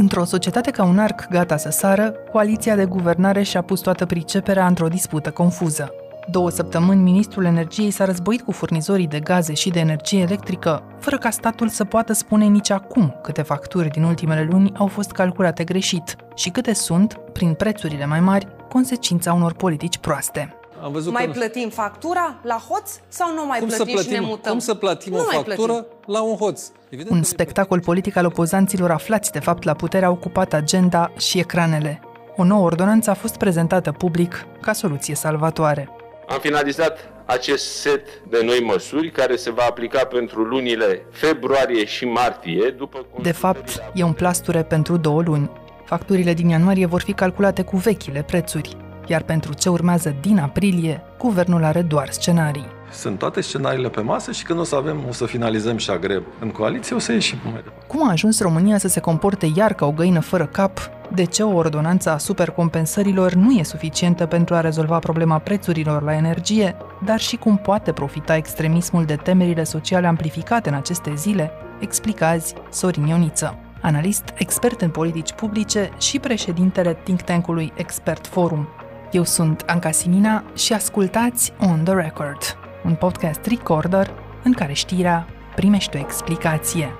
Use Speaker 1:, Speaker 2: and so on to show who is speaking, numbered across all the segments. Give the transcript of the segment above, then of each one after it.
Speaker 1: Într-o societate ca un arc gata să sară, coaliția de guvernare și-a pus toată priceperea într-o dispută confuză. Două săptămâni, ministrul energiei s-a războit cu furnizorii de gaze și de energie electrică, fără ca statul să poată spune nici acum câte facturi din ultimele luni au fost calculate greșit și câte sunt, prin prețurile mai mari, consecința unor politici proaste.
Speaker 2: Am văzut
Speaker 3: mai
Speaker 2: că...
Speaker 3: plătim factura la hoț sau nu mai
Speaker 2: cum
Speaker 3: plătim,
Speaker 2: să plătim,
Speaker 3: și ne mutăm?
Speaker 2: Cum să plătim
Speaker 3: nu
Speaker 2: o
Speaker 3: mai
Speaker 2: factură
Speaker 3: plătim.
Speaker 2: la un hoț? Evident
Speaker 1: Un
Speaker 2: că
Speaker 1: spectacol politic al opozanților aflați de fapt la putere a ocupat agenda și ecranele. O nouă ordonanță a fost prezentată public ca soluție salvatoare.
Speaker 4: Am finalizat acest set de noi măsuri care se va aplica pentru lunile februarie și martie, după cum
Speaker 1: De fapt, e un plasture pentru două luni. Facturile din ianuarie vor fi calculate cu vechile prețuri, iar pentru ce urmează din aprilie, guvernul are doar scenarii.
Speaker 5: Sunt toate scenariile pe masă și când o să avem, o să finalizăm și agreb în coaliție, o să ieșim mai departe.
Speaker 1: Cum a ajuns România să se comporte iar ca o găină fără cap? De ce o ordonanță a supercompensărilor nu e suficientă pentru a rezolva problema prețurilor la energie, dar și cum poate profita extremismul de temerile sociale amplificate în aceste zile, explică azi Sorin Ioniță, analist, expert în politici publice și președintele think tank-ului Expert Forum. Eu sunt Anca Simina și ascultați On The Record, un podcast recorder în care știrea primește o explicație.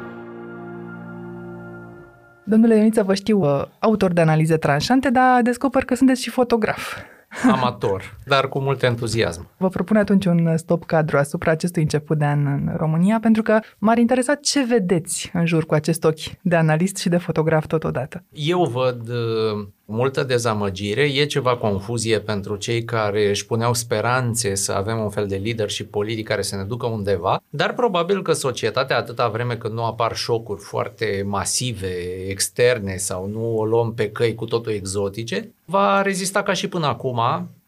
Speaker 1: Domnule Ioniță, vă știu uh, autor de analize tranșante, dar descoper că sunteți și fotograf.
Speaker 6: Amator, dar cu mult entuziasm.
Speaker 1: Vă propun atunci un stop cadru asupra acestui început de an în România, pentru că m-ar interesa ce vedeți în jur cu acest ochi de analist și de fotograf totodată.
Speaker 6: Eu văd uh, multă dezamăgire, e ceva confuzie pentru cei care își puneau speranțe să avem un fel de leadership politic care să ne ducă undeva, dar probabil că societatea atâta vreme când nu apar șocuri foarte masive, externe sau nu o luăm pe căi cu totul exotice, va rezista ca și până acum,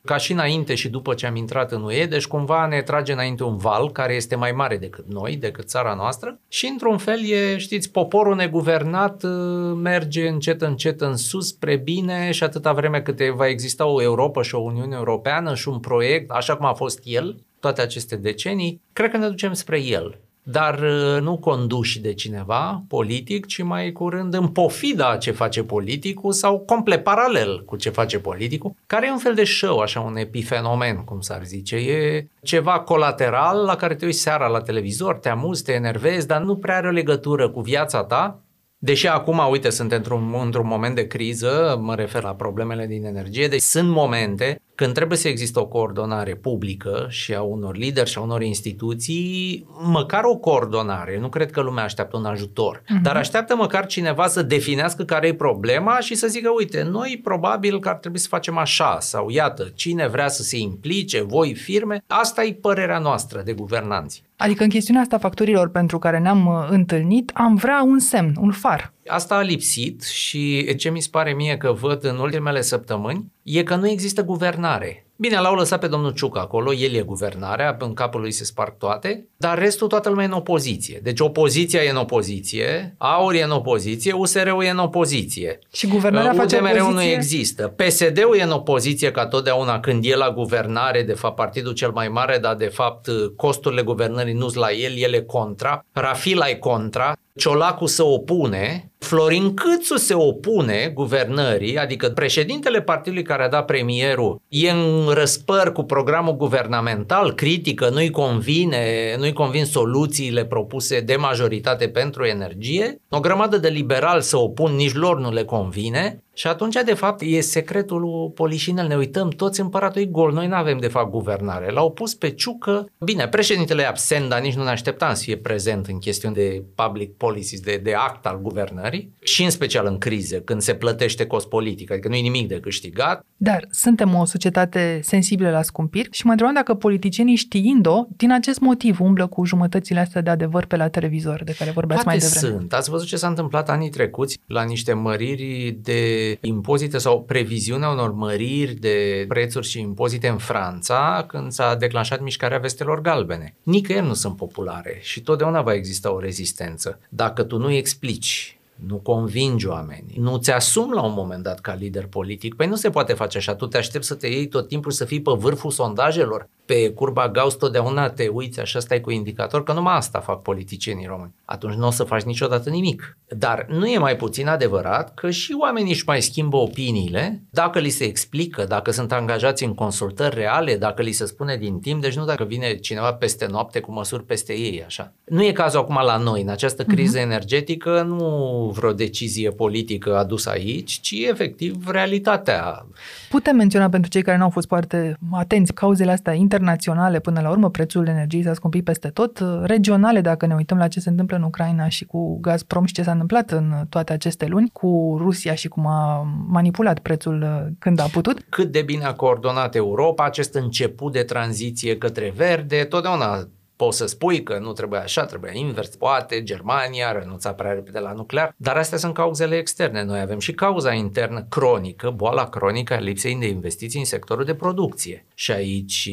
Speaker 6: ca și înainte și după ce am intrat în UE, deci cumva ne trage înainte un val care este mai mare decât noi, decât țara noastră. Și într-un fel e, știți, poporul neguvernat uh, merge încet încet în sus spre bine și atâta vreme cât va exista o Europa și o Uniune Europeană și un proiect, așa cum a fost el, toate aceste decenii, cred că ne ducem spre el dar uh, nu conduși de cineva politic, ci mai curând în pofida a ce face politicul sau complet paralel cu ce face politicul, care e un fel de show, așa un epifenomen, cum s-ar zice. E ceva colateral la care te uiți seara la televizor, te amuzi, te enervezi, dar nu prea are o legătură cu viața ta, Deși acum, uite, sunt într-un, într-un moment de criză, mă refer la problemele din energie, deci sunt momente când trebuie să există o coordonare publică și a unor lideri și a unor instituții, măcar o coordonare, nu cred că lumea așteaptă un ajutor, uh-huh. dar așteaptă măcar cineva să definească care e problema și să zică, uite, noi probabil că ar trebui să facem așa sau iată, cine vrea să se implice, voi firme, asta e părerea noastră de guvernanți.
Speaker 1: Adică în chestiunea asta facturilor pentru care ne-am uh, întâlnit, am vrea un semn, un far.
Speaker 6: Asta a lipsit și ce mi se pare mie că văd în ultimele săptămâni e că nu există guvernare. Bine, l-au lăsat pe domnul Ciuc acolo, el e guvernarea, în capul lui se sparg toate, dar restul toată lumea e în opoziție. Deci opoziția e în opoziție, Aur e în opoziție, USR-ul e în opoziție.
Speaker 1: Și guvernarea face
Speaker 6: UDMR-ul
Speaker 1: opoziție?
Speaker 6: nu există. PSD-ul e în opoziție ca totdeauna când e la guvernare, de fapt partidul cel mai mare, dar de fapt costurile guvernării nu sunt la el, el e contra, Rafila e contra, Ciolacu se opune, Florin Câțu se opune guvernării, adică președintele partidului care a dat premierul e în răspăr cu programul guvernamental, critică, nu-i convine, nu-i convin soluțiile propuse de majoritate pentru energie, o grămadă de liberali se opun, nici lor nu le convine și atunci, de fapt, e secretul lui Polișinel. Ne uităm toți împăratul e gol. Noi nu avem, de fapt, guvernare. L-au pus pe Ciucă. Bine, președintele e absent, dar nici nu ne așteptam să fie prezent în chestiuni de public policies, de, de act al guvernării și în special în crize, când se plătește cost politic, adică nu e nimic de câștigat.
Speaker 1: Dar suntem o societate sensibilă la scumpiri și mă întrebam dacă politicienii știind-o, din acest motiv umblă cu jumătățile astea de adevăr pe la televizor, de care vorbeați
Speaker 6: Poate
Speaker 1: mai devreme.
Speaker 6: sunt. Ați văzut ce s-a întâmplat anii trecuți la niște măriri de impozite sau previziunea unor măriri de prețuri și impozite în Franța când s-a declanșat mișcarea vestelor galbene. Nicăieri nu sunt populare și totdeauna va exista o rezistență. Dacă tu nu explici nu convingi oamenii, nu ți asumi la un moment dat ca lider politic, păi nu se poate face așa, tu te aștepți să te iei tot timpul să fii pe vârful sondajelor. Pe curba Gauss totdeauna te uiți așa, stai cu indicator, că numai asta fac politicienii români. Atunci nu o să faci niciodată nimic. Dar nu e mai puțin adevărat că și oamenii își mai schimbă opiniile dacă li se explică, dacă sunt angajați în consultări reale, dacă li se spune din timp, deci nu dacă vine cineva peste noapte cu măsuri peste ei, așa. Nu e cazul acum la noi, în această criză uh-huh. energetică, nu vreo decizie politică adusă aici, ci efectiv realitatea.
Speaker 1: Putem menționa pentru cei care nu au fost foarte atenți cauzele astea internaționale, până la urmă prețul energiei s-a scumpit peste tot, regionale, dacă ne uităm la ce se întâmplă în Ucraina și cu Gazprom și ce s-a întâmplat în toate aceste luni, cu Rusia și cum a manipulat prețul uh, când a putut.
Speaker 6: Cât de bine a coordonat Europa acest început de tranziție către verde, totdeauna Poți să spui că nu trebuie așa, trebuie invers. Poate Germania a renunțat prea repede la nuclear, dar astea sunt cauzele externe. Noi avem și cauza internă cronică, boala cronică a lipsei de investiții în sectorul de producție. Și aici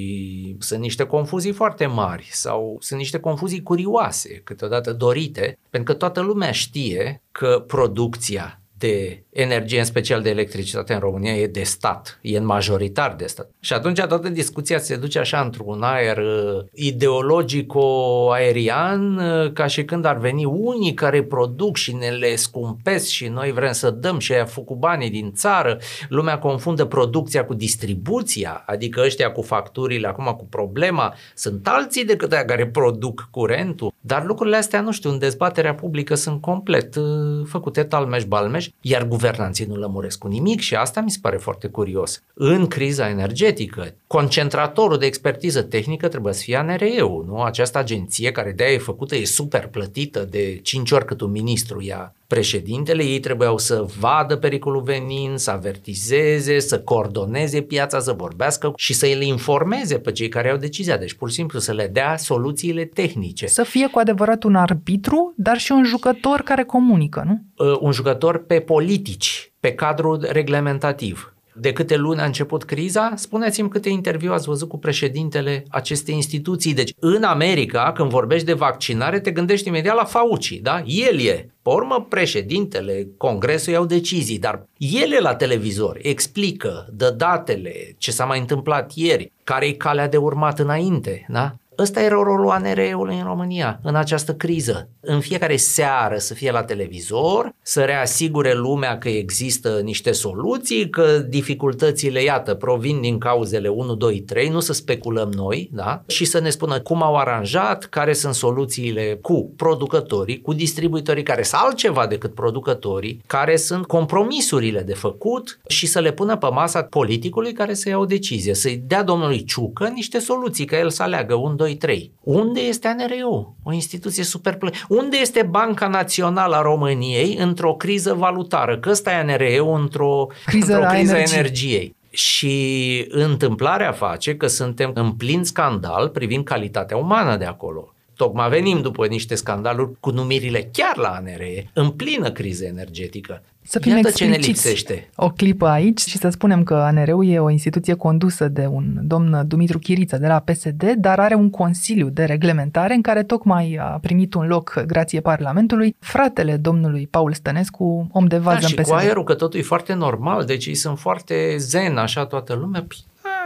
Speaker 6: sunt niște confuzii foarte mari sau sunt niște confuzii curioase, câteodată dorite, pentru că toată lumea știe că producția de energie, în special de electricitate în România, e de stat, e în majoritar de stat. Și atunci toată discuția se duce așa într-un aer uh, ideologico-aerian, uh, ca și când ar veni unii care produc și ne le scumpesc și noi vrem să dăm și aia făcut banii din țară. Lumea confundă producția cu distribuția, adică ăștia cu facturile, acum cu problema. Sunt alții decât aia care produc curentul, dar lucrurile astea, nu știu, în dezbaterea publică sunt complet uh, făcute talmeș-balmeș, iar guvernul guvernanții nu lămuresc cu nimic și asta mi se pare foarte curios. În criza energetică, concentratorul de expertiză tehnică trebuie să fie ANRE-ul, nu? Această agenție care de-aia e făcută, e super plătită de 5 ori cât un ministru ia președintele, ei trebuiau să vadă pericolul venind, să avertizeze, să coordoneze piața, să vorbească și să îl informeze pe cei care au decizia. Deci pur și simplu să le dea soluțiile tehnice.
Speaker 1: Să fie cu adevărat un arbitru, dar și un jucător care comunică, nu?
Speaker 6: Uh, un jucător pe politici, pe cadrul reglementativ de câte luni a început criza, spuneți-mi câte interviu ați văzut cu președintele acestei instituții. Deci, în America, când vorbești de vaccinare, te gândești imediat la Fauci, da? El e. Pe urmă, președintele, congresul iau decizii, dar ele la televizor explică, dă datele, ce s-a mai întâmplat ieri, care e calea de urmat înainte, da? Ăsta era rolul ANR-ului în România, în această criză. În fiecare seară să fie la televizor, să reasigure lumea că există niște soluții, că dificultățile, iată, provin din cauzele 1, 2, 3, nu să speculăm noi, da? Și să ne spună cum au aranjat, care sunt soluțiile cu producătorii, cu distribuitorii care sunt altceva decât producătorii, care sunt compromisurile de făcut și să le pună pe masa politicului care să ia o decizie, să-i dea domnului Ciucă niște soluții, că el să aleagă un, doi, 2, 3. Unde este ANRU? O instituție super plă... Unde este Banca Națională a României într-o criză valutară? Că ăsta e ANRU într-o criză, într-o criză energie. energiei. Și întâmplarea face că suntem în plin scandal privind calitatea umană de acolo. Tocmai venim după niște scandaluri cu numirile chiar la ANRE, în plină criză energetică.
Speaker 1: Să fim Iată ce ne lipsește. O clipă aici și să spunem că ANR-ul e o instituție condusă de un domn Dumitru Chiriță de la PSD, dar are un consiliu de reglementare în care tocmai a primit un loc grație Parlamentului fratele domnului Paul Stănescu, om de vază
Speaker 6: da,
Speaker 1: în PSD.
Speaker 6: și cu aerul că totul e foarte normal, deci ei sunt foarte zen, așa toată lumea.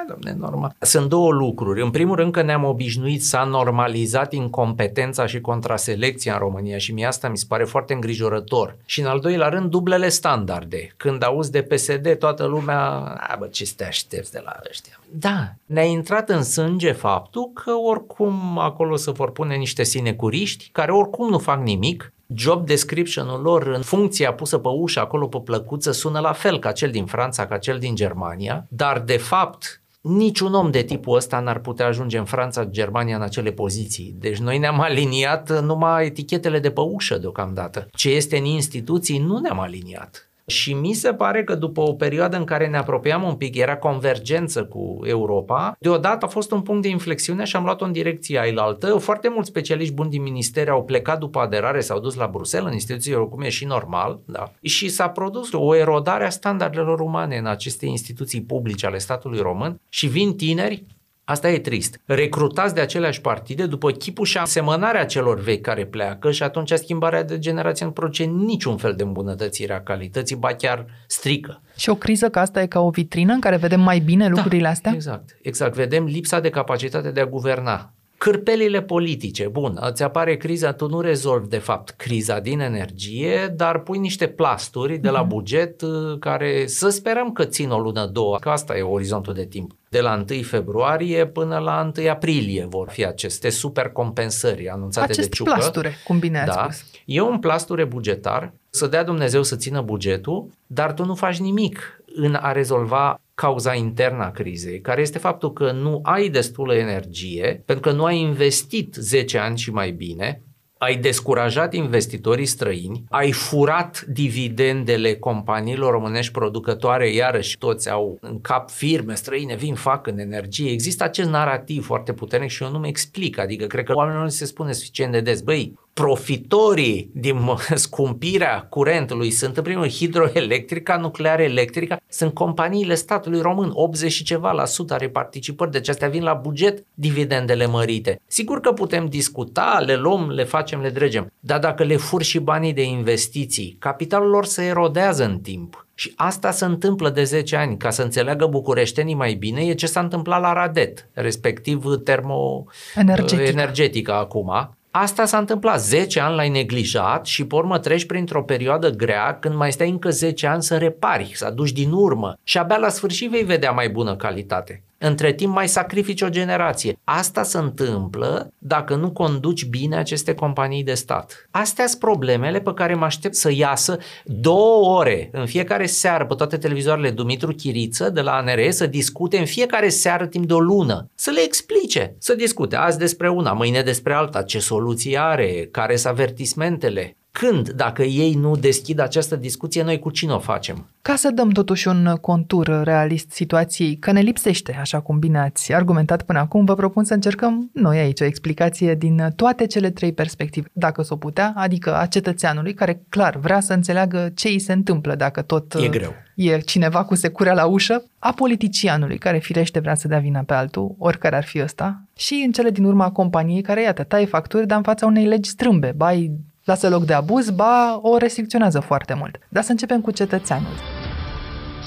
Speaker 6: Păi, domne, normal. Sunt două lucruri. În primul rând că ne-am obișnuit, s-a normalizat incompetența și contraselecția în România și mie asta mi se pare foarte îngrijorător. Și în al doilea rând, dublele standarde. Când auzi de PSD, toată lumea, a, bă, ce te aștepți de la ăștia? Da, ne-a intrat în sânge faptul că oricum acolo se vor pune niște sinecuriști care oricum nu fac nimic, job description-ul lor în funcția pusă pe ușă acolo pe plăcuță sună la fel ca cel din Franța, ca cel din Germania, dar de fapt niciun om de tipul ăsta n-ar putea ajunge în Franța, Germania în acele poziții. Deci noi ne-am aliniat numai etichetele de pe ușă deocamdată. Ce este în instituții nu ne-am aliniat. Și mi se pare că după o perioadă în care ne apropiam un pic, era convergență cu Europa, deodată a fost un punct de inflexiune și am luat-o în direcția ailaltă. Foarte mulți specialiști buni din ministere au plecat după aderare, s-au dus la Bruxelles, în instituții cum e și normal, da? și s-a produs o erodare a standardelor umane în aceste instituții publice ale statului român și vin tineri Asta e trist. Recrutați de aceleași partide după chipul și asemănarea celor vechi care pleacă și atunci schimbarea de generație nu produce niciun fel de îmbunătățire a calității, ba chiar strică.
Speaker 1: Și o criză ca asta e ca o vitrină în care vedem mai bine lucrurile
Speaker 6: da,
Speaker 1: astea?
Speaker 6: Exact, exact. Vedem lipsa de capacitate de a guverna. Cârpelile politice, bun, îți apare criza, tu nu rezolvi de fapt criza din energie, dar pui niște plasturi de la mhm. buget uh, care să sperăm că țin o lună, două, că asta e orizontul de timp. De la 1 februarie până la 1 aprilie vor fi aceste supercompensări anunțate
Speaker 1: Aceste
Speaker 6: de Ciucă.
Speaker 1: plasture, cum bine ați
Speaker 6: da.
Speaker 1: spus.
Speaker 6: E un plasture bugetar, să dea Dumnezeu să țină bugetul, dar tu nu faci nimic în a rezolva cauza internă a crizei, care este faptul că nu ai destulă energie, pentru că nu ai investit 10 ani și mai bine, ai descurajat investitorii străini, ai furat dividendele companiilor românești producătoare, iarăși toți au în cap firme străine, vin, fac în energie. Există acest narativ foarte puternic și eu nu-mi explic, adică cred că oamenilor nu se spune suficient de des, băi, profitorii din scumpirea curentului sunt în primul hidroelectrica, nucleară electrică, sunt companiile statului român, 80 și ceva la sută are participări, deci astea vin la buget dividendele mărite. Sigur că putem discuta, le luăm, le facem, le dregem, dar dacă le fur și banii de investiții, capitalul lor se erodează în timp. Și asta se întâmplă de 10 ani. Ca să înțeleagă bucureștenii mai bine, e ce s-a întâmplat la Radet, respectiv termo-energetica acum, Asta s-a întâmplat 10 ani l-ai neglijat și pe urmă treci printr-o perioadă grea când mai stai încă 10 ani să repari, să aduci din urmă și abia la sfârșit vei vedea mai bună calitate. Între timp mai sacrifici o generație. Asta se întâmplă dacă nu conduci bine aceste companii de stat. Astea sunt problemele pe care mă aștept să iasă două ore în fiecare seară pe toate televizoarele Dumitru Chiriță de la ANRE să discute în fiecare seară timp de o lună. Să le explice, să discute azi despre una, mâine despre alta, ce soluții are, care sunt avertismentele, când, dacă ei nu deschid această discuție, noi cu cine o facem?
Speaker 1: Ca să dăm totuși un contur realist situației, că ne lipsește, așa cum bine ați argumentat până acum, vă propun să încercăm noi aici o explicație din toate cele trei perspective, dacă s-o putea, adică a cetățeanului care clar vrea să înțeleagă ce îi se întâmplă dacă tot
Speaker 6: e greu.
Speaker 1: E cineva cu securea la ușă, a politicianului care firește vrea să dea vina pe altul, oricare ar fi ăsta, și în cele din urmă a companiei care, iată, taie facturi, dar în fața unei legi strâmbe, bai lasă loc de abuz, ba o restricționează foarte mult. Dar să începem cu cetățeanul.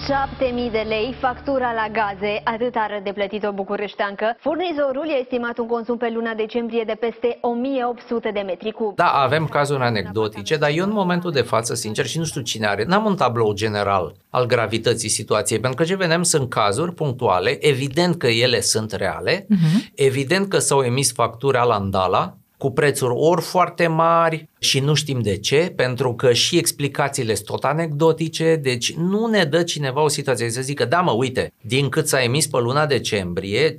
Speaker 2: 7.000 de lei factura la gaze, atât are de plătit o bucureșteancă. Furnizorul a estimat un consum pe luna decembrie de peste 1800 de metri cub.
Speaker 6: Da, avem cazuri anecdotice, dar eu în momentul de față, sincer, și nu știu cine are, n-am un tablou general al gravității situației, pentru că ce vedem sunt cazuri punctuale, evident că ele sunt reale, uh-huh. evident că s-au emis facturi la Andala, cu prețuri ori foarte mari și nu știm de ce, pentru că și explicațiile sunt tot anecdotice, deci nu ne dă cineva o situație să zică, da mă, uite, din cât s-a emis pe luna decembrie, 50%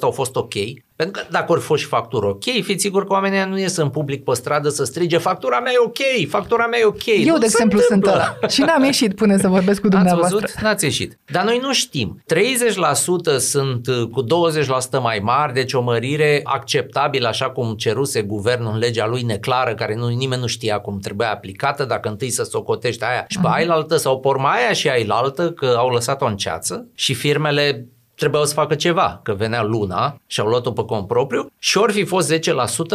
Speaker 6: au fost ok, pentru că dacă ori fost și factură ok, fiți sigur că oamenii nu ies în public pe stradă să strige factura mea e ok, factura mea e ok.
Speaker 1: Eu,
Speaker 6: nu
Speaker 1: de exemplu, sunt ăla. Și n-am ieșit până să vorbesc cu dumneavoastră.
Speaker 6: Ați văzut? N-ați ieșit. Dar noi nu știm. 30% sunt uh, cu 20% mai mari, deci o mărire acceptabilă, așa cum ceruse guvernul în legea lui neclară, care nu, nimeni nu știa cum trebuia aplicată, dacă întâi să socotești aia și pe uh-huh. altă sau porma aia și altă, că au lăsat-o în ceață și firmele trebuiau să facă ceva, că venea luna și au luat-o pe cont propriu și ori fi fost 10%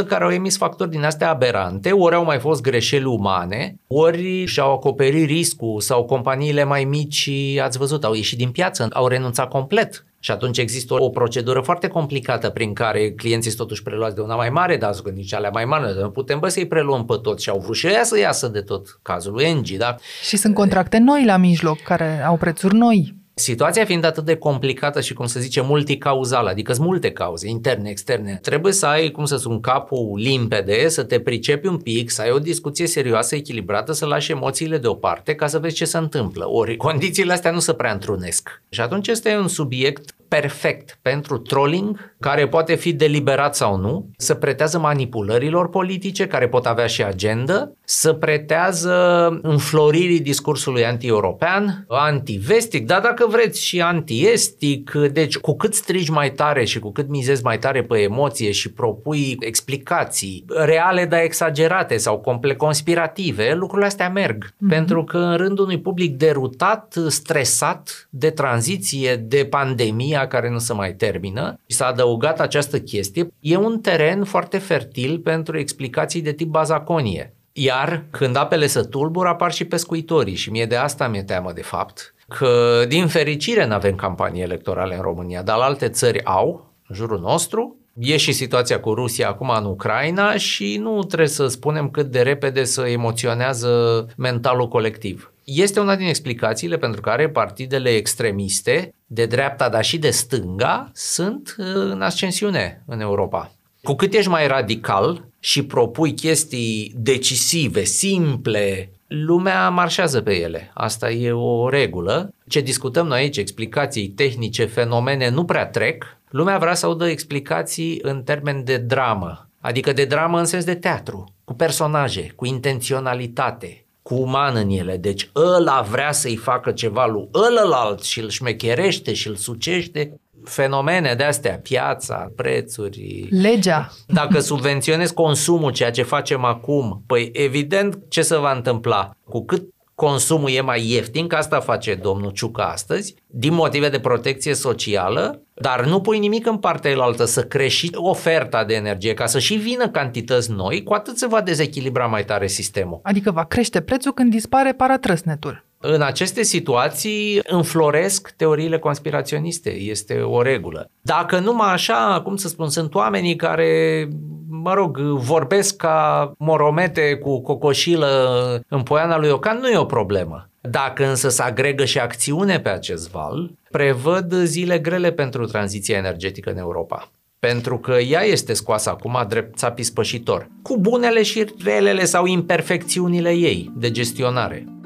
Speaker 6: care au emis factori din astea aberante, ori au mai fost greșeli umane, ori și-au acoperit riscul sau companiile mai mici, ați văzut, au ieșit din piață, au renunțat complet. Și atunci există o procedură foarte complicată prin care clienții sunt totuși preluați de una mai mare, dar că nici alea mai mari, nu putem bă să-i preluăm pe toți și au vrut și ea să iasă de tot cazul lui Engie, da?
Speaker 1: Și sunt contracte noi la mijloc care au prețuri noi.
Speaker 6: Situația fiind atât de complicată și, cum se zice, multicauzală, adică sunt multe cauze, interne, externe, trebuie să ai, cum să spun, capul limpede, să te pricepi un pic, să ai o discuție serioasă, echilibrată, să lași emoțiile deoparte ca să vezi ce se întâmplă. Ori condițiile astea nu se prea întrunesc. Și atunci este un subiect perfect pentru trolling, care poate fi deliberat sau nu, să pretează manipulărilor politice, care pot avea și agenda, să pretează înfloririi discursului anti-european, anti-vestic, dar dacă vreți și anti-estic, deci cu cât strigi mai tare și cu cât mizezi mai tare pe emoție și propui explicații reale, dar exagerate sau complet conspirative, lucrurile astea merg. Mm-hmm. Pentru că în rândul unui public derutat, stresat de tranziție, de pandemia care nu se mai termină, și s-a adăugat această chestie, e un teren foarte fertil pentru explicații de tip bazaconie. Iar când apele se tulbur, apar și pescuitorii și mie de asta mi-e teamă de fapt, că din fericire nu avem campanii electorale în România, dar alte țări au, în jurul nostru, E și situația cu Rusia acum în Ucraina și nu trebuie să spunem cât de repede să emoționează mentalul colectiv. Este una din explicațiile pentru care partidele extremiste, de dreapta, dar și de stânga, sunt uh, în ascensiune în Europa. Cu cât ești mai radical și propui chestii decisive, simple, lumea marșează pe ele. Asta e o regulă. Ce discutăm noi aici, explicații tehnice, fenomene, nu prea trec. Lumea vrea să audă explicații în termen de dramă, adică de dramă în sens de teatru, cu personaje, cu intenționalitate, cu uman în ele. Deci ăla vrea să-i facă ceva lui ălălalt și îl șmecherește și îl sucește fenomene de astea, piața, prețuri.
Speaker 1: Legea.
Speaker 6: Dacă subvenționezi consumul, ceea ce facem acum, păi evident ce se va întâmpla? Cu cât consumul e mai ieftin, că asta face domnul Ciucă astăzi, din motive de protecție socială, dar nu pui nimic în partea elaltă să crești oferta de energie ca să și vină cantități noi, cu atât se va dezechilibra mai tare sistemul.
Speaker 1: Adică va crește prețul când dispare paratrăsnetul.
Speaker 6: În aceste situații înfloresc teoriile conspiraționiste, este o regulă. Dacă numai așa, cum să spun, sunt oamenii care, mă rog, vorbesc ca moromete cu cocoșilă în poiana lui Ocan, nu e o problemă. Dacă însă se agregă și acțiune pe acest val, prevăd zile grele pentru tranziția energetică în Europa pentru că ea este scoasă acum drept țapi spășitor, cu bunele și relele sau imperfecțiunile ei de gestionare.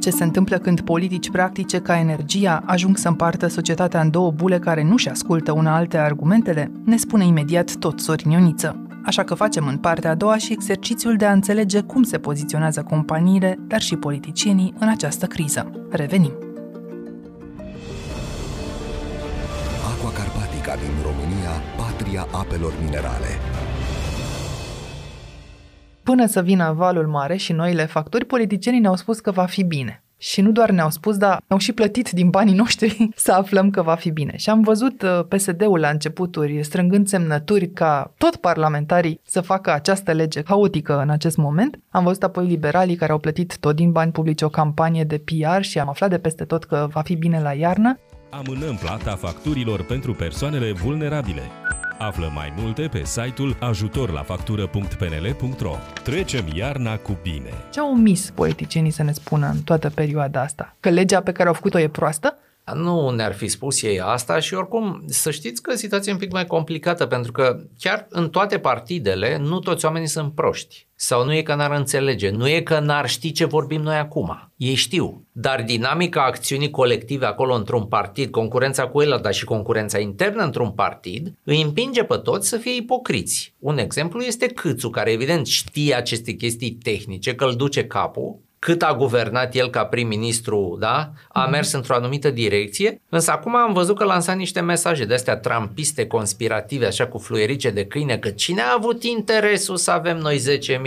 Speaker 1: Ce se întâmplă când politici practice ca energia ajung să împartă societatea în două bule care nu-și ascultă una alte argumentele, ne spune imediat tot Sorin Ioniță. Așa că facem în partea a doua și exercițiul de a înțelege cum se poziționează companiile, dar și politicienii în această criză. Revenim!
Speaker 7: Aqua Carpatica din România, patria apelor minerale.
Speaker 1: Până să vină valul mare și noile facturi, politicienii ne-au spus că va fi bine. Și nu doar ne-au spus, dar au și plătit din banii noștri să aflăm că va fi bine. Și am văzut uh, PSD-ul la începuturi strângând semnături ca tot parlamentarii să facă această lege haotică în acest moment. Am văzut apoi liberalii care au plătit tot din bani publici o campanie de PR și am aflat de peste tot că va fi bine la iarnă.
Speaker 8: Amânăm plata facturilor pentru persoanele vulnerabile. Află mai multe pe site-ul ajutorlafactură.pnl.ro Trecem iarna cu bine!
Speaker 1: Ce au omis politicienii să ne spună în toată perioada asta? Că legea pe care au făcut-o e proastă?
Speaker 6: Nu ne-ar fi spus ei asta și oricum să știți că situația e un pic mai complicată pentru că chiar în toate partidele nu toți oamenii sunt proști. Sau nu e că n-ar înțelege, nu e că n-ar ști ce vorbim noi acum. Ei știu. Dar dinamica acțiunii colective acolo într-un partid, concurența cu el, dar și concurența internă într-un partid, îi împinge pe toți să fie ipocriți. Un exemplu este Câțu, care evident știe aceste chestii tehnice, că îl duce capul, cât a guvernat el ca prim-ministru, da, a mhm. mers într-o anumită direcție, însă acum am văzut că lansa niște mesaje de astea trampiste, conspirative, așa cu fluierice de câine, că cine a avut interesul să avem noi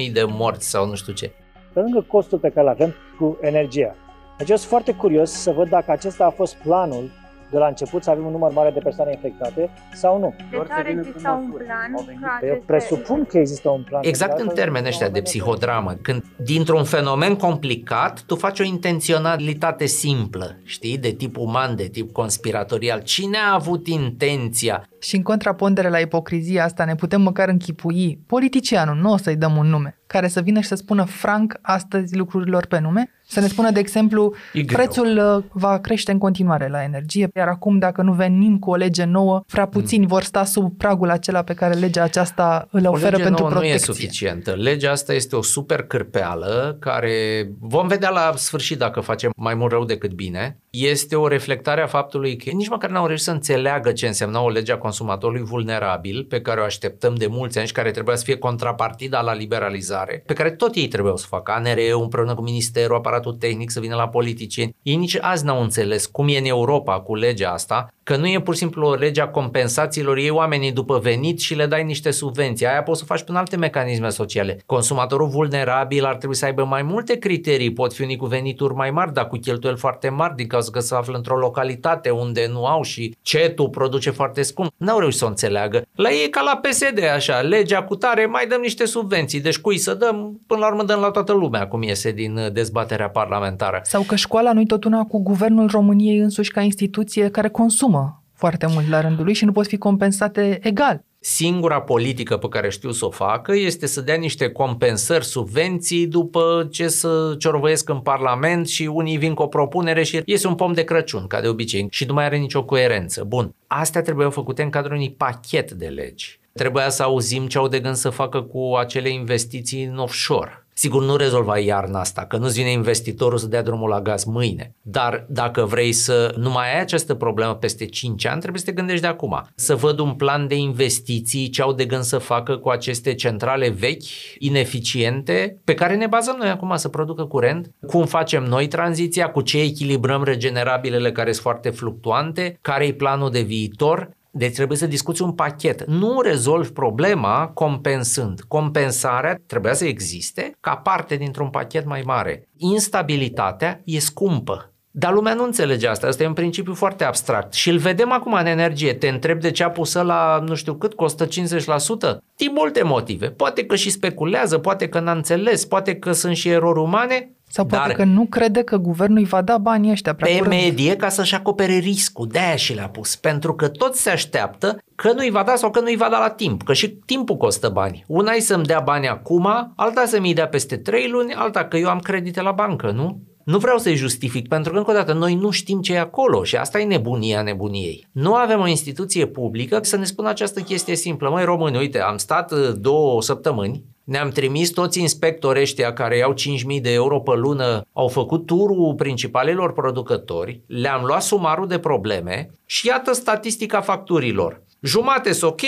Speaker 6: 10.000 de morți sau nu știu ce.
Speaker 9: Pe lângă costul pe care îl avem cu energia. Deci eu sunt foarte curios să văd dacă acesta a fost planul de la început să avem un număr mare de persoane infectate sau nu.
Speaker 10: Deci ar exista un plan ca
Speaker 9: Eu presupun că există un plan.
Speaker 6: Exact în termeni ăștia de psihodramă, când dintr-un fenomen complicat tu faci o intenționalitate simplă, știi, de tip uman, de tip conspiratorial. Cine a avut intenția?
Speaker 1: Și în contrapondere la ipocrizia asta ne putem măcar închipui politicianul, nu o să-i dăm un nume, care să vină și să spună franc astăzi lucrurilor pe nume? Să ne spună, de exemplu, prețul uh, va crește în continuare la energie, iar acum dacă nu venim cu o lege nouă, prea mm. puțini mm. vor sta sub pragul acela pe care legea aceasta îl oferă
Speaker 6: o lege
Speaker 1: pentru
Speaker 6: nouă
Speaker 1: protecție.
Speaker 6: nu e suficientă. Legea asta este o super cârpeală care vom vedea la sfârșit dacă facem mai mult rău decât bine. Este o reflectare a faptului că nici măcar n-au reușit să înțeleagă ce însemna o lege a consumatorului vulnerabil pe care o așteptăm de mulți ani și care trebuia să fie contrapartida la liberalizare, pe care tot ei trebuiau să facă. ANRE împreună cu Ministerul, aparatul tehnic să vină la politicieni. Ei nici azi n-au înțeles cum e în Europa cu legea asta, că nu e pur și simplu o lege a compensațiilor, ei oamenii după venit și le dai niște subvenții. Aia poți să faci prin alte mecanisme sociale. Consumatorul vulnerabil ar trebui să aibă mai multe criterii, pot fi unii cu venituri mai mari, dar cu cheltuieli foarte mari din cauza că se află într-o localitate unde nu au și cetul produce foarte scump. N-au reușit să o înțeleagă. La ei e ca la PSD, așa, legea cu tare, mai dăm niște subvenții. Deci cui să dăm, până la urmă dăm la toată lumea, cum iese din uh, dezbaterea parlamentară.
Speaker 1: Sau că școala nu-i tot una cu guvernul României însuși ca instituție care consumă foarte mult la rândul lui și nu pot fi compensate egal.
Speaker 6: Singura politică pe care știu să o facă este să dea niște compensări, subvenții după ce să ciorvăiesc în Parlament și unii vin cu o propunere și iese un pom de Crăciun, ca de obicei, și nu mai are nicio coerență. Bun, astea trebuiau făcute în cadrul unui pachet de legi. Trebuia să auzim ce au de gând să facă cu acele investiții în offshore Sigur, nu rezolva iarna asta, că nu-ți vine investitorul să dea drumul la gaz mâine. Dar dacă vrei să nu mai ai această problemă peste 5 ani, trebuie să te gândești de acum. Să văd un plan de investiții, ce au de gând să facă cu aceste centrale vechi, ineficiente, pe care ne bazăm noi acum să producă curent, cum facem noi tranziția, cu ce echilibrăm regenerabilele care sunt foarte fluctuante, care e planul de viitor, deci trebuie să discuți un pachet. Nu rezolvi problema compensând. Compensarea trebuia să existe ca parte dintr-un pachet mai mare. Instabilitatea e scumpă. Dar lumea nu înțelege asta, asta e un principiu foarte abstract și îl vedem acum în energie. Te întreb de ce a pus la nu știu cât, costă 50%? Din multe motive. Poate că și speculează, poate că n-a înțeles, poate că sunt și erori umane,
Speaker 1: sau poate Dar că nu crede că guvernul îi va da banii ăștia prea
Speaker 6: Pe
Speaker 1: curând.
Speaker 6: medie ca să-și acopere riscul, de-aia și le-a pus. Pentru că toți se așteaptă că nu-i va da sau că nu-i va da la timp, că și timpul costă bani. Una e să-mi dea bani acum, alta să-mi dea peste 3 luni, alta că eu am credite la bancă, nu? Nu vreau să-i justific, pentru că, încă o dată, noi nu știm ce e acolo și asta e nebunia nebuniei. Nu avem o instituție publică să ne spună această chestie simplă. Măi, români, uite, am stat uh, două săptămâni ne-am trimis toți inspectorii ăștia care iau 5.000 de euro pe lună, au făcut turul principalelor producători, le-am luat sumarul de probleme și iată statistica facturilor. Jumate sunt ok,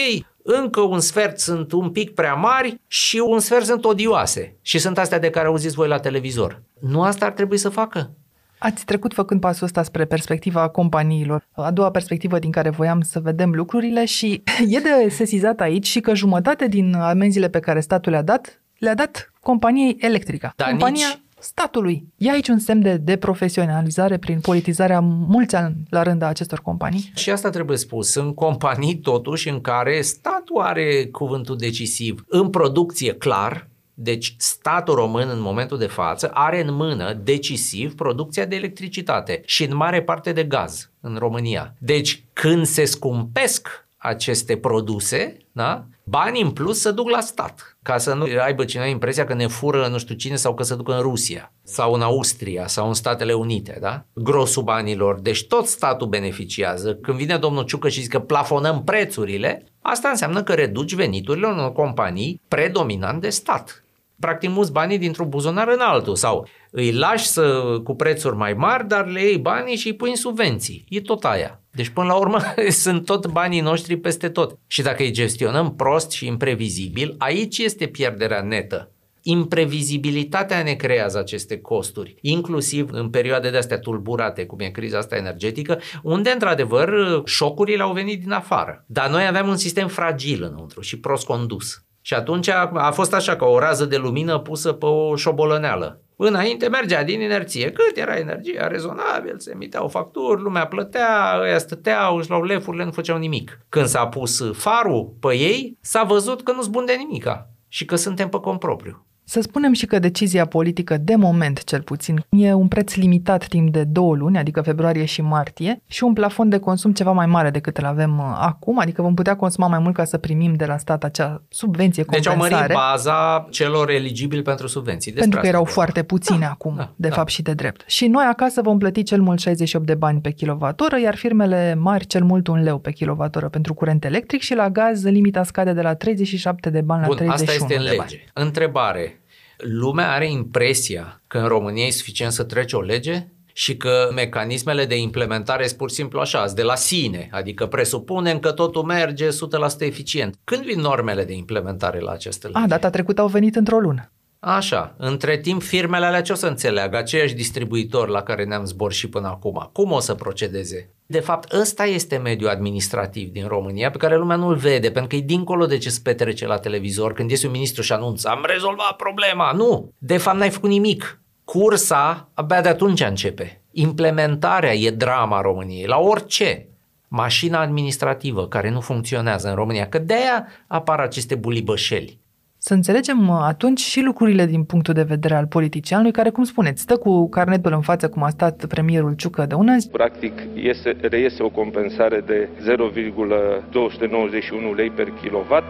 Speaker 6: încă un sfert sunt un pic prea mari și un sfert sunt odioase. Și sunt astea de care auziți voi la televizor. Nu asta ar trebui să facă?
Speaker 1: Ați trecut făcând pasul ăsta spre perspectiva companiilor, a doua perspectivă din care voiam să vedem lucrurile și e de sesizat aici și că jumătate din amenziile pe care statul le-a dat, le-a dat companiei Electrica.
Speaker 6: Dar
Speaker 1: compania
Speaker 6: nici
Speaker 1: statului. E aici un semn de deprofesionalizare prin politizarea mulți ani la rând a acestor companii?
Speaker 6: Și asta trebuie spus. Sunt companii totuși în care statul are cuvântul decisiv. În producție, clar, deci statul român în momentul de față are în mână decisiv producția de electricitate și în mare parte de gaz în România. Deci când se scumpesc aceste produse, da? banii în plus se duc la stat, ca să nu aibă cineva impresia că ne fură nu știu cine sau că se duc în Rusia sau în Austria sau în Statele Unite, da? Grosul banilor. Deci tot statul beneficiază. Când vine domnul Ciucă și zice că plafonăm prețurile, asta înseamnă că reduci veniturile unor companii predominant de stat practic muți banii dintr-un buzunar în altul sau îi lași să, cu prețuri mai mari, dar le iei banii și îi pui în subvenții. E tot aia. Deci până la urmă sunt tot banii noștri peste tot. Și dacă îi gestionăm prost și imprevizibil, aici este pierderea netă. Imprevizibilitatea ne creează aceste costuri, inclusiv în perioade de astea tulburate, cum e criza asta energetică, unde, într-adevăr, șocurile au venit din afară. Dar noi aveam un sistem fragil înăuntru și prost condus. Și atunci a, a fost așa ca o rază de lumină pusă pe o șobolăneală. Înainte mergea din inerție. Cât era energia rezonabil, se emiteau facturi, lumea plătea, ăia stăteau, își luau lefurile, nu făceau nimic. Când s-a pus farul pe ei, s-a văzut că nu-ți bun de nimica și că suntem pe compropriu.
Speaker 1: Să spunem și că decizia politică, de moment cel puțin, e un preț limitat timp de două luni, adică februarie și martie, și un plafon de consum ceva mai mare decât îl avem uh, acum, adică vom putea consuma mai mult ca să primim de la stat acea subvenție, compensare.
Speaker 6: Deci au mărit baza celor eligibili pentru subvenții.
Speaker 1: Despre pentru că erau foarte puține da, acum, da, de da. fapt și de drept. Și noi acasă vom plăti cel mult 68 de bani pe kilowattoră, iar firmele mari cel mult un leu pe kilowattoră pentru curent electric și la gaz limita scade de la 37 de bani
Speaker 6: Bun,
Speaker 1: la 31
Speaker 6: asta este în
Speaker 1: de
Speaker 6: lege.
Speaker 1: bani.
Speaker 6: Întrebare lumea are impresia că în România e suficient să trece o lege și că mecanismele de implementare sunt pur și simplu așa, de la sine, adică presupunem că totul merge 100% eficient. Când vin normele de implementare la aceste legi?
Speaker 1: A, data trecută au venit într-o lună.
Speaker 6: Așa, între timp firmele alea ce o să înțeleagă? Aceiași distribuitori la care ne-am zbor și până acum. Cum o să procedeze? De fapt, ăsta este mediul administrativ din România pe care lumea nu-l vede, pentru că e dincolo de ce se petrece la televizor când iese un ministru și anunță am rezolvat problema. Nu! De fapt, n-ai făcut nimic. Cursa abia de atunci începe. Implementarea e drama României, la orice. Mașina administrativă care nu funcționează în România, că de-aia apar aceste bulibășeli
Speaker 1: să înțelegem uh, atunci și lucrurile din punctul de vedere al politicianului, care, cum spuneți, stă cu carnetul în față, cum a stat premierul Ciucă de una zi.
Speaker 4: Practic, iese, reiese o compensare de 0,291 lei per kilowatt,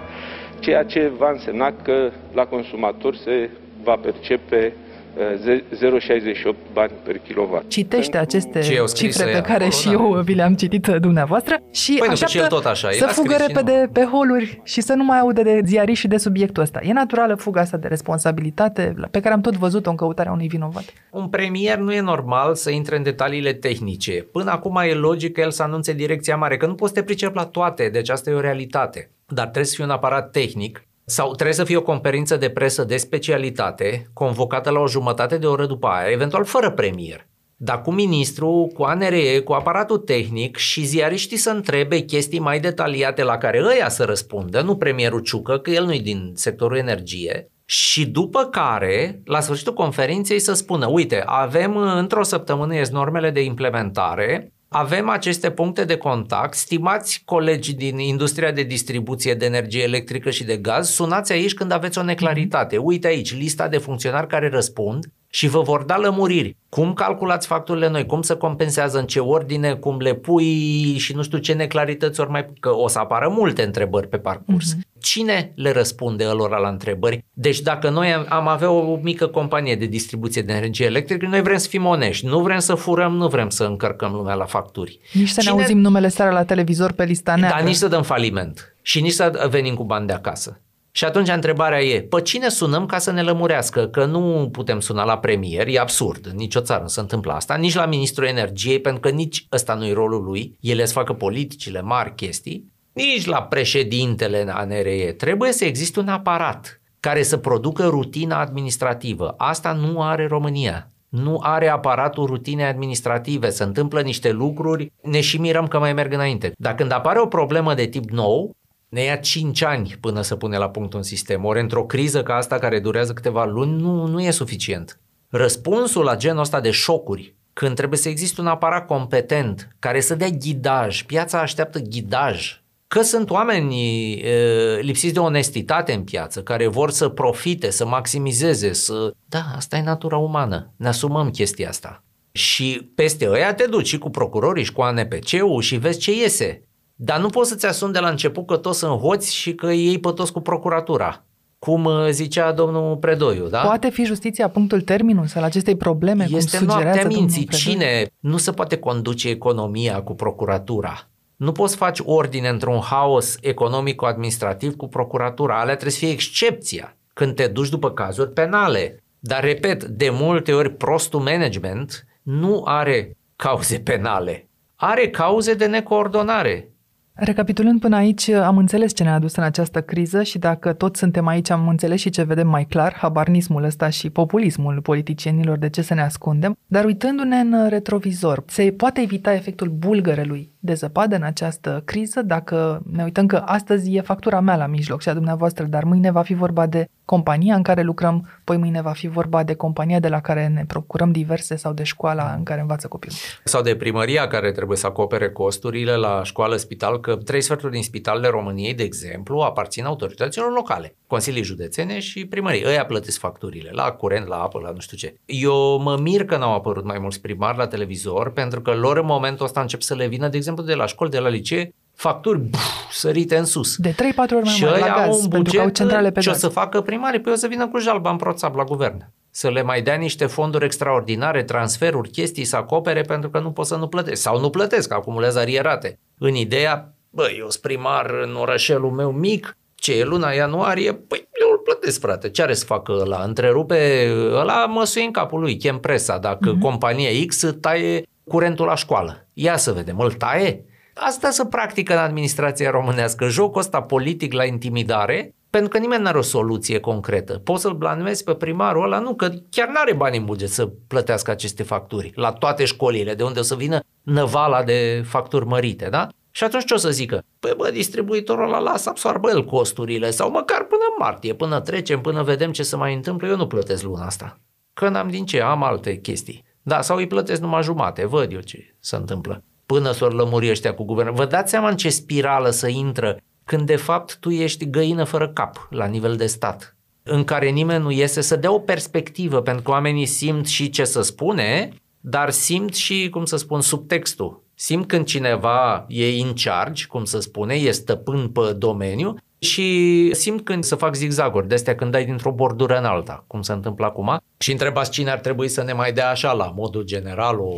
Speaker 4: ceea ce va însemna că la consumator se va percepe 0,68 bani per kilowatt.
Speaker 1: Citește aceste cifre pe care și eu vi le-am citit dumneavoastră și
Speaker 6: păi
Speaker 1: așteaptă
Speaker 6: nu, tot așa.
Speaker 1: să fugă repede pe holuri și să nu mai audă de ziariști și de subiectul ăsta. E naturală fuga asta de responsabilitate pe care am tot văzut-o în căutarea unui vinovat.
Speaker 6: Un premier nu e normal să intre în detaliile tehnice. Până acum e logic că el să anunțe direcția mare, că nu poți să te pricep la toate, deci asta e o realitate. Dar trebuie să fie un aparat tehnic sau trebuie să fie o conferință de presă de specialitate, convocată la o jumătate de oră după aia, eventual fără premier. Dar cu ministru, cu ANRE, cu aparatul tehnic și ziariștii să întrebe chestii mai detaliate la care ăia să răspundă, nu premierul Ciucă, că el nu e din sectorul energie, și după care, la sfârșitul conferinței, să spună, uite, avem într-o săptămână ies normele de implementare, avem aceste puncte de contact. Stimați colegi din industria de distribuție de energie electrică și de gaz, sunați aici când aveți o neclaritate. Uite aici, lista de funcționari care răspund și vă vor da lămuriri. Cum calculați facturile noi, cum se compensează, în ce ordine, cum le pui și nu știu ce neclarități ori mai... Că o să apară multe întrebări pe parcurs. Uh-huh. Cine le răspunde lor la întrebări? Deci dacă noi am avea o mică companie de distribuție de energie electrică, noi vrem să fim onești, nu vrem să furăm, nu vrem să încărcăm lumea la facturi.
Speaker 1: Nici să Cine... ne auzim numele seara la televizor pe lista neagră.
Speaker 6: Dar nici să dăm faliment și nici să venim cu bani de acasă. Și atunci întrebarea e, pe cine sunăm ca să ne lămurească? Că nu putem suna la premier, e absurd, nicio țară nu se întâmplă asta, nici la ministrul energiei, pentru că nici ăsta nu e rolul lui, ele să facă politicile mari chestii, nici la președintele ANRE. Trebuie să existe un aparat care să producă rutina administrativă. Asta nu are România. Nu are aparatul rutine administrative, se întâmplă niște lucruri, ne și mirăm că mai merg înainte. Dar când apare o problemă de tip nou, ne ia 5 ani până să pune la punct un sistem. Ori într-o criză ca asta care durează câteva luni nu, nu e suficient. Răspunsul la genul ăsta de șocuri, când trebuie să existe un aparat competent care să dea ghidaj, piața așteaptă ghidaj, că sunt oameni e, lipsiți de onestitate în piață, care vor să profite, să maximizeze, să... Da, asta e natura umană. Ne asumăm chestia asta. Și peste ăia te duci și cu procurorii și cu ANPC-ul și vezi ce iese. Dar nu poți să-ți asumi de la început că toți sunt hoți și că ei pe toți cu procuratura. Cum uh, zicea domnul Predoiu, da?
Speaker 1: Poate fi justiția punctul terminus al acestei probleme,
Speaker 6: este
Speaker 1: cum
Speaker 6: sugerează minții. Cine nu se poate conduce economia cu procuratura? Nu poți face ordine într-un haos economico-administrativ cu procuratura. Alea trebuie să fie excepția când te duci după cazuri penale. Dar, repet, de multe ori prostul management nu are cauze penale. Are cauze de necoordonare.
Speaker 1: Recapitulând până aici, am înțeles ce ne-a adus în această criză și dacă toți suntem aici, am înțeles și ce vedem mai clar, habarnismul ăsta și populismul politicienilor, de ce să ne ascundem. Dar uitându-ne în retrovizor, se poate evita efectul bulgărelui de zăpadă în această criză dacă ne uităm că astăzi e factura mea la mijloc și a dumneavoastră, dar mâine va fi vorba de compania în care lucrăm, poi mâine va fi vorba de compania de la care ne procurăm diverse sau de școala în care învață copilul.
Speaker 6: Sau de primăria care trebuie să acopere costurile la școală, spital, că trei sferturi din spitalele României, de exemplu, aparțin autorităților locale, consilii județene și primării. Ăia plătesc facturile la curent, la apă, la nu știu ce. Eu mă mir că n-au apărut mai mulți primari la televizor, pentru că lor în momentul ăsta încep să le vină, de exemplu, de la școli, de la licee, facturi buf, sărite în sus.
Speaker 1: De 3-4 ori mai mult la gaz, un buget, au centrale pe
Speaker 6: ce
Speaker 1: gaz.
Speaker 6: o să facă primarii? Păi o să vină cu jalba în proțap la guvern. Să le mai dea niște fonduri extraordinare, transferuri, chestii să acopere pentru că nu pot să nu plătesc. Sau nu plătesc, acumulează arierate. În ideea, băi, eu sunt primar în orășelul meu mic, Ce e luna ianuarie? Păi eu îl plătesc, frate. Ce are să facă ăla? Întrerupe, ăla măsuie în capul lui, chem presa. Dacă uh-huh. compania X taie curentul la școală. Ia să vedem, îl taie? Asta se practică în administrația românească, jocul ăsta politic la intimidare, pentru că nimeni nu are o soluție concretă. Poți să-l blanmezi pe primarul ăla? Nu, că chiar nu are bani în buget să plătească aceste facturi la toate școlile, de unde o să vină năvala de facturi mărite, da? Și atunci ce o să zică? Păi bă, distribuitorul ăla lasă absorbă el costurile sau măcar până în martie, până trecem, până vedem ce se mai întâmplă, eu nu plătesc luna asta. Că n-am din ce, am alte chestii. Da, sau îi plătesc numai jumate, văd eu ce se întâmplă. Până s-o lămuri ăștia cu guvernul. Vă dați seama în ce spirală să intră când de fapt tu ești găină fără cap la nivel de stat, în care nimeni nu iese să dea o perspectivă, pentru că oamenii simt și ce să spune, dar simt și, cum să spun, subtextul. Simt când cineva e in charge, cum să spune, e stăpân pe domeniu și simt când să fac zigzaguri de astea când dai dintr-o bordură în alta, cum se întâmplă acum. Și întrebați cine ar trebui să ne mai dea așa, la modul general, o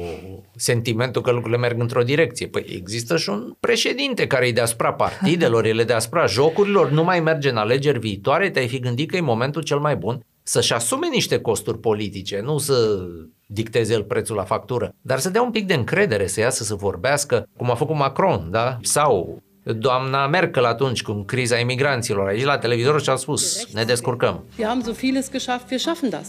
Speaker 6: sentimentul că lucrurile merg într-o direcție. Păi există și un președinte care e deasupra partidelor, ele deasupra jocurilor, nu mai merge în alegeri viitoare, te-ai fi gândit că e momentul cel mai bun să-și asume niște costuri politice, nu să dicteze el prețul la factură, dar să dea un pic de încredere, să iasă să vorbească, cum a făcut Macron, da? Sau doamna Merkel atunci cu criza imigranților aici la televizor și a spus ne descurcăm.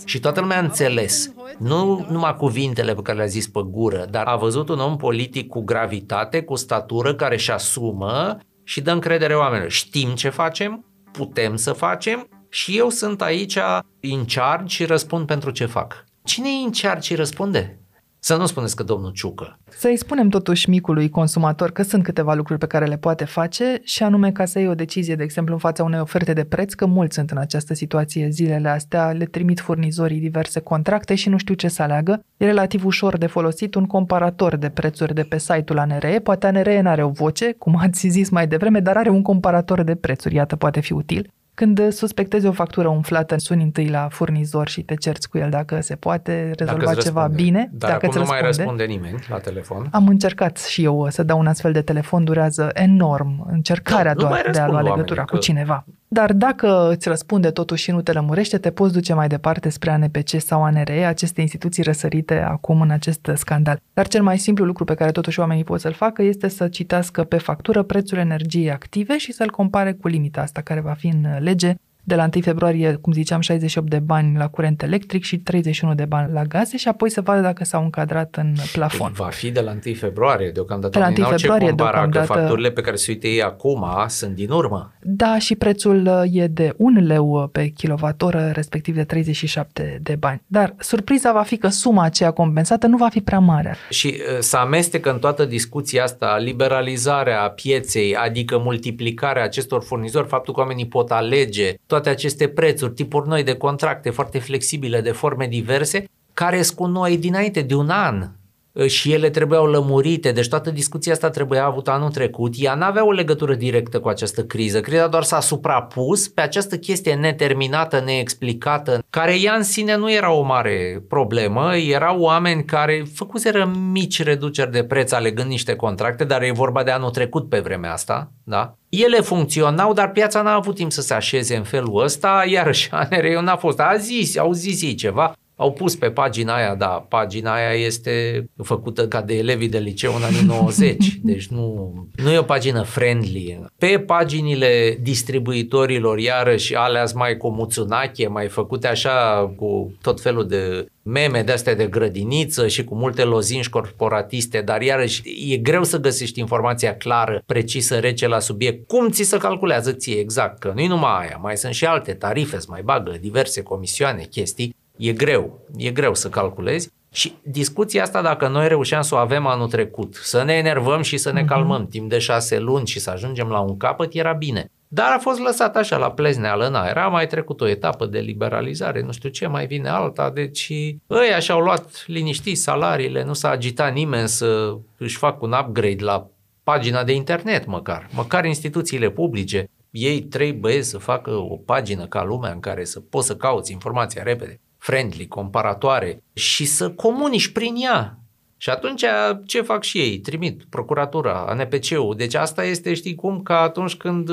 Speaker 6: Și toată lumea a înțeles. Nu numai cuvintele pe care le-a zis pe gură, dar a văzut un om politic cu gravitate, cu statură, care își asumă și dă încredere oamenilor. Știm ce facem, putem să facem și eu sunt aici în charge și răspund pentru ce fac. Cine e în charge și răspunde? Să nu spuneți că domnul Ciucă.
Speaker 1: Să-i spunem totuși micului consumator că sunt câteva lucruri pe care le poate face și anume ca să iei o decizie, de exemplu, în fața unei oferte de preț, că mulți sunt în această situație zilele astea, le trimit furnizorii diverse contracte și nu știu ce să aleagă. E relativ ușor de folosit un comparator de prețuri de pe site-ul ANRE. Poate ANRE nu are o voce, cum ați zis mai devreme, dar are un comparator de prețuri, iată, poate fi util. Când suspectezi o factură umflată, suni întâi la furnizor și te cerți cu el dacă se poate rezolva ceva
Speaker 6: răspunde.
Speaker 1: bine.
Speaker 6: Dar
Speaker 1: dacă
Speaker 6: acum nu
Speaker 1: răspunde.
Speaker 6: mai răspunde nimeni la telefon.
Speaker 1: Am încercat și eu să dau un astfel de telefon, durează enorm încercarea
Speaker 6: Da, nu mai
Speaker 1: doar de a lua
Speaker 6: răspund
Speaker 1: legătura
Speaker 6: oamenii,
Speaker 1: cu
Speaker 6: că-
Speaker 1: cineva. Dar dacă îți răspunde totuși și nu te lămurește, te poți duce mai departe spre ANPC sau ANRE, aceste instituții răsărite acum în acest scandal. Dar cel mai simplu lucru pe care totuși oamenii pot să-l facă este să citească pe factură prețul energiei active și să-l compare cu limita asta care va fi în lege de la 1 februarie, cum ziceam, 68 de bani la curent electric și 31 de bani la gaze și apoi să vadă dacă s-au încadrat în plafon.
Speaker 6: Va fi de la 1 februarie, deocamdată.
Speaker 1: De la
Speaker 6: Oamenii
Speaker 1: 1
Speaker 6: n-au ce
Speaker 1: februarie,
Speaker 6: compara,
Speaker 1: deocamdată.
Speaker 6: Că facturile pe care se uită ei acum sunt din urmă.
Speaker 1: Da, și prețul uh, e de 1 leu pe kilowattoră, respectiv de 37 de bani. Dar surpriza va fi că suma aceea compensată nu va fi prea mare.
Speaker 6: Și uh, să amestecă în toată discuția asta liberalizarea pieței, adică multiplicarea acestor furnizori, faptul că oamenii pot alege toate aceste prețuri, tipuri noi de contracte foarte flexibile, de forme diverse, care sunt cu noi dinainte de un an. Uh, și ele trebuiau lămurite, deci toată discuția asta trebuia avută anul trecut. Ea n-avea o legătură directă cu această criză. Criza doar s-a suprapus pe această chestie neterminată, neexplicată, care ea în sine nu era o mare problemă. Erau oameni care făcuseră mici reduceri de preț alegând niște contracte, dar e vorba de anul trecut pe vremea asta, da? Ele funcționau, dar piața n-a avut timp să se așeze în felul ăsta, iarăși ANRE n-a fost. A zis, au zis ei ceva, au pus pe pagina aia, da, pagina aia este făcută ca de elevii de liceu în anii 90, deci nu, nu e o pagină friendly. Pe paginile distribuitorilor, iarăși, alea mai cu muțunache, mai făcute așa cu tot felul de meme de astea de grădiniță și cu multe lozinci corporatiste, dar iarăși e greu să găsești informația clară, precisă, rece la subiect. Cum ți se calculează ție exact? Că nu-i numai aia, mai sunt și alte tarife, îți mai bagă diverse comisioane, chestii. E greu, e greu să calculezi. Și discuția asta, dacă noi reușeam să o avem anul trecut, să ne enervăm și să ne
Speaker 1: Mhm.
Speaker 6: calmăm timp de șase luni și să ajungem la un capăt, era bine. Dar a fost lăsat așa la plezneală în aer. A mai trecut o etapă de liberalizare, nu știu ce, mai vine alta, deci ăia și-au luat liniștit salariile, nu s-a agitat nimeni să își facă un upgrade la pagina de internet măcar, măcar instituțiile publice. Ei trebuie să facă o pagină ca lumea în care să poți să cauți informația repede, friendly, comparatoare și să comunici prin ea Și atunci ce fac și ei? Trimit procuratura, ANPC-ul. Deci asta este, știi cum, ca atunci când,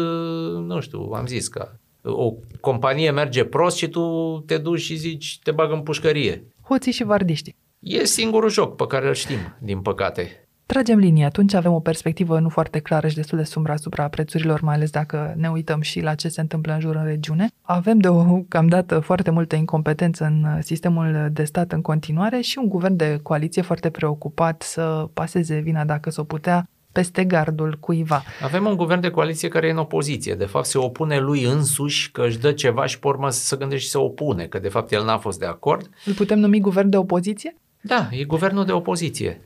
Speaker 6: nu știu, am zis că o companie merge prost și tu te duci și zici, te bag în pușcărie.
Speaker 1: Hoții și vardiștii.
Speaker 6: E singurul joc pe care îl știm, din păcate.
Speaker 1: Tragem linie, atunci avem o perspectivă nu foarte clară și destul de sumbră asupra prețurilor, mai ales dacă ne uităm și la ce se întâmplă în jur în regiune. Avem deocamdată foarte multă incompetență în sistemul de stat în continuare și un guvern de coaliție foarte preocupat să paseze vina dacă s-o putea peste gardul cuiva.
Speaker 6: Avem un guvern de coaliție care e în opoziție. De fapt, se opune lui însuși că își dă ceva și pe urmă să gândește și se opune, că de fapt el n-a fost de acord.
Speaker 1: Îl putem numi guvern de opoziție?
Speaker 6: Da, e guvernul de opoziție.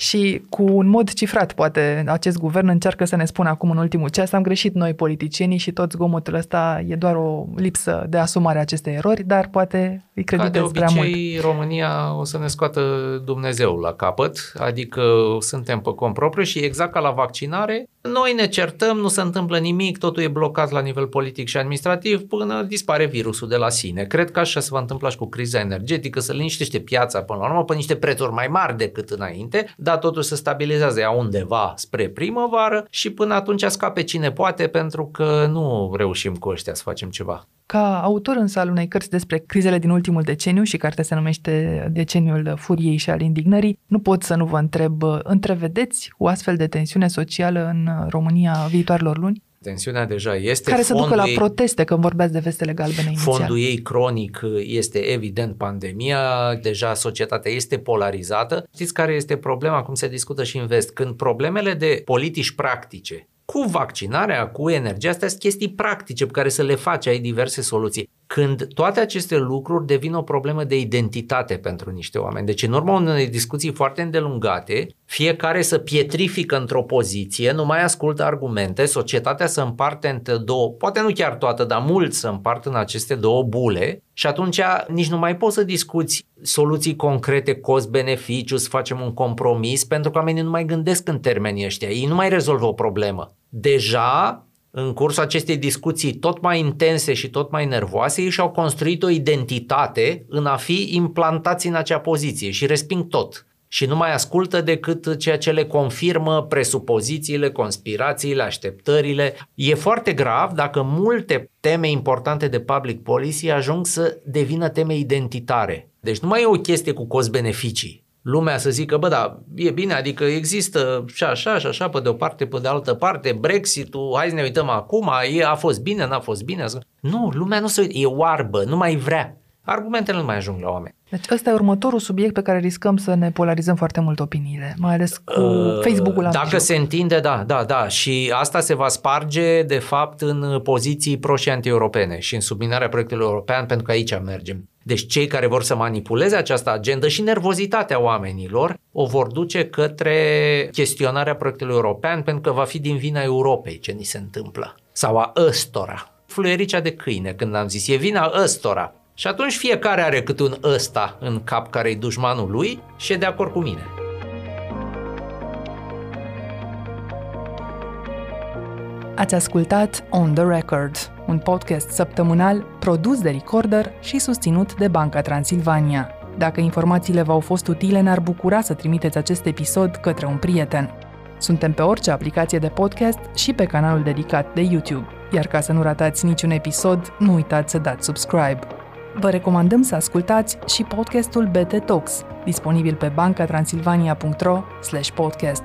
Speaker 1: Și cu un mod cifrat, poate, acest guvern încearcă să ne spună acum în ultimul ceas, am greșit noi politicienii și tot zgomotul ăsta e doar o lipsă de asumare a acestei erori, dar poate îi creditez prea mult.
Speaker 6: România o să ne scoată Dumnezeu la capăt, adică suntem pe cont propriu și exact ca la vaccinare, noi ne certăm, nu se întâmplă nimic, totul e blocat la nivel politic și administrativ până dispare virusul de la sine. Cred că așa se va întâmpla și cu criza energetică, să liniștește piața până la urmă pe niște prețuri mai mari decât înainte, dar totul se stabilizează ea undeva spre primăvară și până atunci scape cine poate pentru că nu reușim cu ăștia să facem ceva.
Speaker 1: Ca autor însă al unei cărți despre crizele din ultimul deceniu și cartea se numește Deceniul furiei și al indignării, nu pot să nu vă întreb, întrevedeți o astfel de tensiune socială în România viitoarelor luni?
Speaker 6: Tensiunea deja este.
Speaker 1: Care se ducă la ei, proteste când vorbeați de vestele galbene inițial.
Speaker 6: Fondul ei cronic este evident pandemia, deja societatea este polarizată. Știți care este problema, cum se discută și în vest? Când problemele de politici practice cu vaccinarea, cu energia, astea sunt chestii practice pe care să le faci, ai diverse soluții. Când toate aceste lucruri devin o problemă de identitate pentru niște oameni. Deci în urma unei discuții foarte îndelungate, fiecare să pietrifică într-o poziție, nu mai ascultă argumente, societatea să împarte între două, poate nu chiar toată, dar mult să împartă în aceste două bule și atunci nici nu mai poți să discuți soluții concrete, cost-beneficiu, să facem un compromis, pentru că oamenii nu mai gândesc în termenii ăștia, ei nu mai rezolvă o problemă. Deja în cursul acestei discuții tot mai intense și tot mai nervoase, ei și-au construit o identitate în a fi implantați în acea poziție și resping tot. Și nu mai ascultă decât ceea ce le confirmă presupozițiile, conspirațiile, așteptările. E foarte grav dacă multe teme importante de public policy ajung să devină teme identitare. Deci nu mai e o chestie cu cost-beneficii lumea să zică, bă, da, e bine, adică există și așa și așa pe de o parte, pe de altă parte, Brexit-ul, hai să ne uităm acum, e, a fost bine, n-a fost bine. Nu, lumea nu se uită, e oarbă, nu mai vrea. Argumentele nu mai ajung la oameni.
Speaker 1: Deci ăsta e următorul subiect pe care riscăm să ne polarizăm foarte mult opiniile, mai ales cu uh, Facebook-ul
Speaker 6: Dacă mijloc. se întinde, da, da, da. Și asta se va sparge, de fapt, în poziții pro și anti-europene și în subminarea proiectului european, pentru că aici mergem. Deci cei care vor să manipuleze această agendă și nervozitatea oamenilor o vor duce către chestionarea proiectului european pentru că va fi din vina Europei ce ni se întâmplă. Sau a ăstora. Fluiericea de câine când am zis, e vina ăstora. Și atunci fiecare are câte un ăsta în cap care e dușmanul lui și e de acord cu mine.
Speaker 1: Ați ascultat On The Record, un podcast săptămânal produs de Recorder și susținut de Banca Transilvania. Dacă informațiile v-au fost utile, ne-ar bucura să trimiteți acest episod către un prieten. Suntem pe orice aplicație de podcast și pe canalul dedicat de YouTube. Iar ca să nu ratați niciun episod, nu uitați să dați subscribe. Vă recomandăm să ascultați și podcastul BT Talks, disponibil pe bancatransilvania.ro podcast.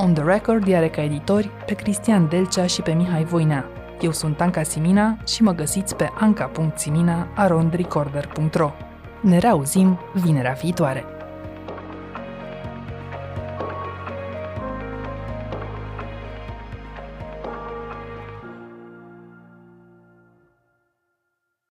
Speaker 1: On the Record are ca editori pe Cristian Delcea și pe Mihai Voinea. Eu sunt Anca Simina și mă găsiți pe anca.simina.arondrecorder.ro Ne reauzim vinerea viitoare!